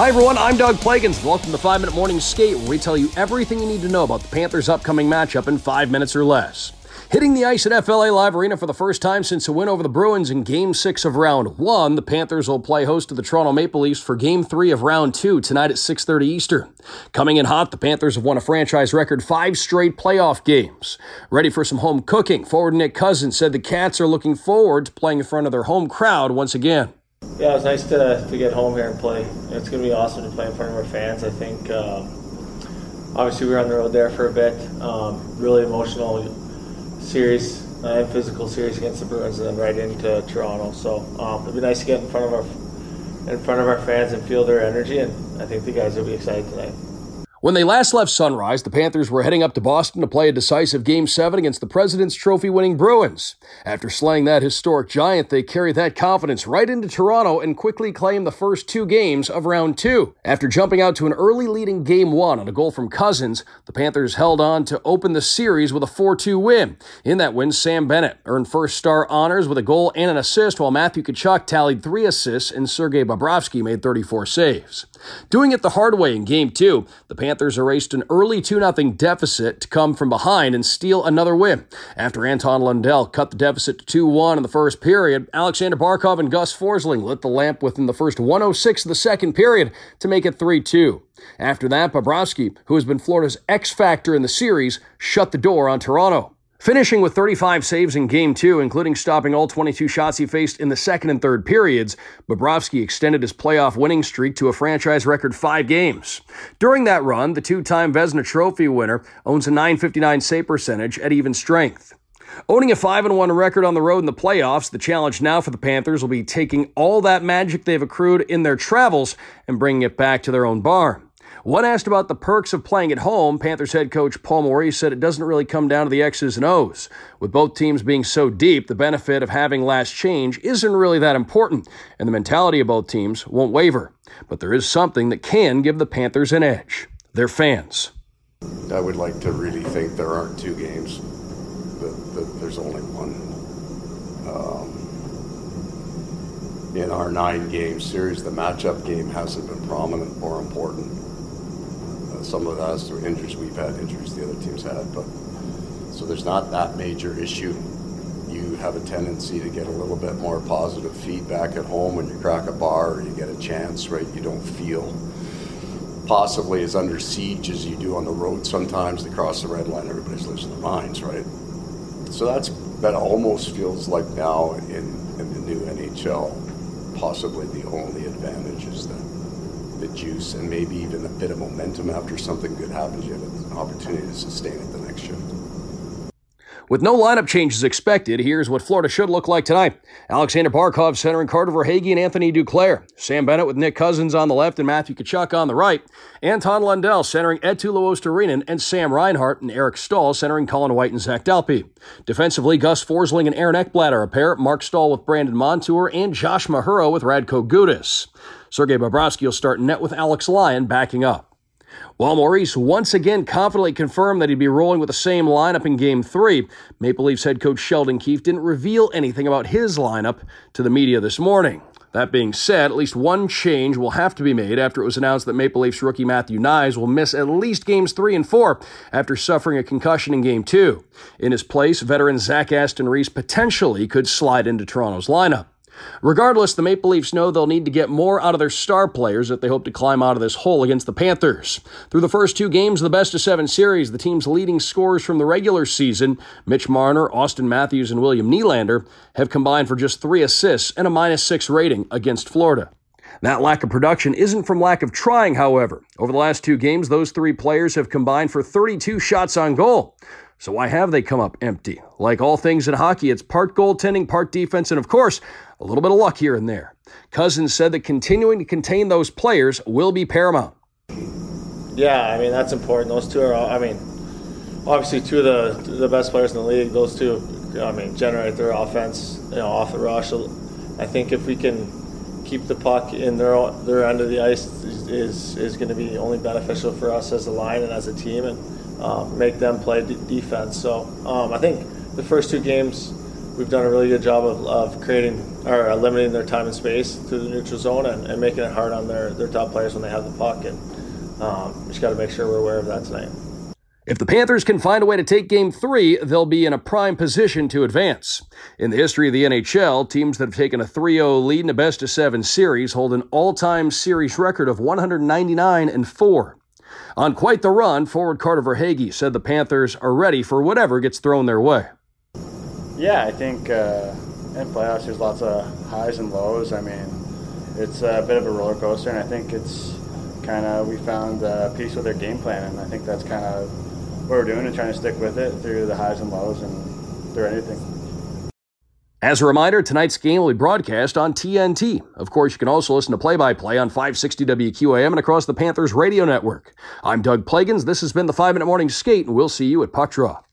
Hi, everyone. I'm Doug Plagens. Welcome to 5 Minute Morning Skate, where we tell you everything you need to know about the Panthers' upcoming matchup in five minutes or less. Hitting the ice at FLA Live Arena for the first time since a win over the Bruins in Game 6 of Round 1, the Panthers will play host to the Toronto Maple Leafs for Game 3 of Round 2 tonight at 6.30 Eastern. Coming in hot, the Panthers have won a franchise record five straight playoff games. Ready for some home cooking, forward Nick Cousins said the Cats are looking forward to playing in front of their home crowd once again. Yeah, it's nice to, to get home here and play. It's going to be awesome to play in front of our fans. I think uh, obviously we were on the road there for a bit. Um, really emotional series uh, and physical series against the Bruins, and then right into Toronto. So um, it'd be nice to get in front of our in front of our fans and feel their energy. And I think the guys will be excited tonight. When they last left Sunrise, the Panthers were heading up to Boston to play a decisive Game 7 against the President's Trophy winning Bruins. After slaying that historic giant, they carried that confidence right into Toronto and quickly claimed the first two games of round two. After jumping out to an early leading Game 1 on a goal from Cousins, the Panthers held on to open the series with a 4 2 win. In that win, Sam Bennett earned first star honors with a goal and an assist, while Matthew Tkachuk tallied three assists and Sergei Bobrovsky made 34 saves. Doing it the hard way in Game 2, the Panthers erased an early 2 0 deficit to come from behind and steal another win. After Anton Lundell cut the deficit to 2 1 in the first period, Alexander Barkov and Gus Forsling lit the lamp within the first 106 of the second period to make it 3 2. After that, Bobrovsky, who has been Florida's X factor in the series, shut the door on Toronto. Finishing with 35 saves in Game 2, including stopping all 22 shots he faced in the second and third periods, Bobrovsky extended his playoff winning streak to a franchise record five games. During that run, the two time Vezina Trophy winner owns a 959 save percentage at even strength. Owning a 5 1 record on the road in the playoffs, the challenge now for the Panthers will be taking all that magic they've accrued in their travels and bringing it back to their own barn. When asked about the perks of playing at home, Panthers head coach Paul Maurice said it doesn't really come down to the X's and O's. With both teams being so deep, the benefit of having last change isn't really that important, and the mentality of both teams won't waver. But there is something that can give the Panthers an edge their fans. I would like to really think there aren't two games, that, that there's only one. Um, in our nine game series, the matchup game hasn't been prominent or important some of that is through injuries we've had, injuries the other teams had, but so there's not that major issue. You have a tendency to get a little bit more positive feedback at home when you crack a bar or you get a chance, right? You don't feel possibly as under siege as you do on the road sometimes to cross the red line. Everybody's losing their minds, right? So that's that almost feels like now in, in the new NHL, possibly the only advantage is that the juice and maybe even a bit of momentum after something good happens, you have an opportunity to sustain it the next shift. With no lineup changes expected, here's what Florida should look like tonight. Alexander Barkov centering Carter Verhaeghe and Anthony Duclair. Sam Bennett with Nick Cousins on the left and Matthew Tkachuk on the right. Anton Lundell centering Eetu Luostarinen and Sam Reinhart and Eric Staal centering Colin White and Zach Dalpe. Defensively, Gus Forsling and Aaron Ekblad are a pair. Marc Staal with Brandon Montour and Josh Mahura with Radko Gudas. Sergei Bobrovsky will start net with Alex Lyon backing up. While Maurice once again confidently confirmed that he'd be rolling with the same lineup in Game 3, Maple Leafs head coach Sheldon Keefe didn't reveal anything about his lineup to the media this morning. That being said, at least one change will have to be made after it was announced that Maple Leafs rookie Matthew Knies will miss at least games 3 and 4 after suffering a concussion in Game 2. In his place, veteran Zach Aston Reese potentially could slide into Toronto's lineup. Regardless, the Maple Leafs know they'll need to get more out of their star players if they hope to climb out of this hole against the Panthers. Through the first two games of the best of seven series, the team's leading scorers from the regular season, Mitch Marner, Auston Matthews, and William Nylander, have combined for just three assists and a minus six rating against Florida. That lack of production isn't from lack of trying, however. Over the last two games, those three players have combined for 32 shots on goal. So why have they come up empty? Like all things in hockey, it's part goaltending, part defense, and of course, a little bit of luck here and there. Cousins said that continuing to contain those players will be paramount. Yeah, I mean that's important. Those two are, I mean, obviously two of the the best players in the league. Those two, I mean, generate their offense, you know, off the rush. I think if we can keep the puck in their their end of the ice is is, going to be only beneficial for us as a line and as a team, and um, make them play d- defense. So um, I think the first two games we've done a really good job of, of creating or limiting their time and space through the neutral zone and, and making it hard on their, their top players when they have the puck. And um, just got to make sure we're aware of that tonight. If the Panthers can find a way to take game three, they'll be in a prime position to advance. In the history of the NHL, teams that have taken a 3 0 lead in a best of seven series hold an all time series record of 199 and 4. On quite the run, forward Carter Verhaeghe said the Panthers are ready for whatever gets thrown their way. Yeah, I think uh, in playoffs there's lots of highs and lows. I mean, it's a bit of a roller coaster, and I think it's kind of we found a piece with their game plan, and I think that's kind of what we're doing and trying to stick with it through the highs and lows and through anything. As a reminder, tonight's game will be broadcast on TNT. Of course, you can also listen to play by play on 560 WQAM and across the Panthers radio network. I'm Doug Plagens. This has been the 5 Minute Morning Skate, and we'll see you at Puck Drop.